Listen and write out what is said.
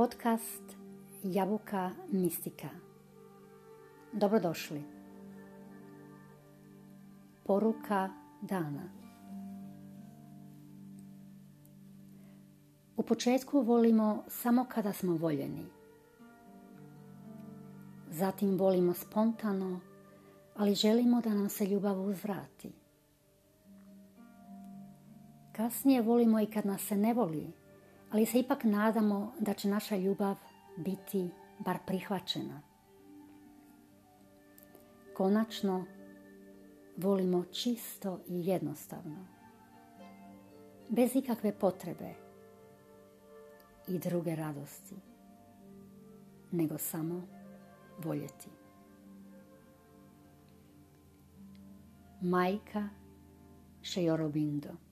Podcast Jabuka Mistika. Dobrodošli. Poruka dana. U početku volimo samo kada smo voljeni. Zatim volimo spontano, ali želimo da nam se ljubav uzvrati. Kasnije volimo i kad nas se ne voli, ali se ipak nadamo da će naša ljubav biti bar prihvaćena. Konačno, volimo čisto i jednostavno, bez ikakve potrebe i druge radosti, nego samo voljeti. Majka Šejorobindo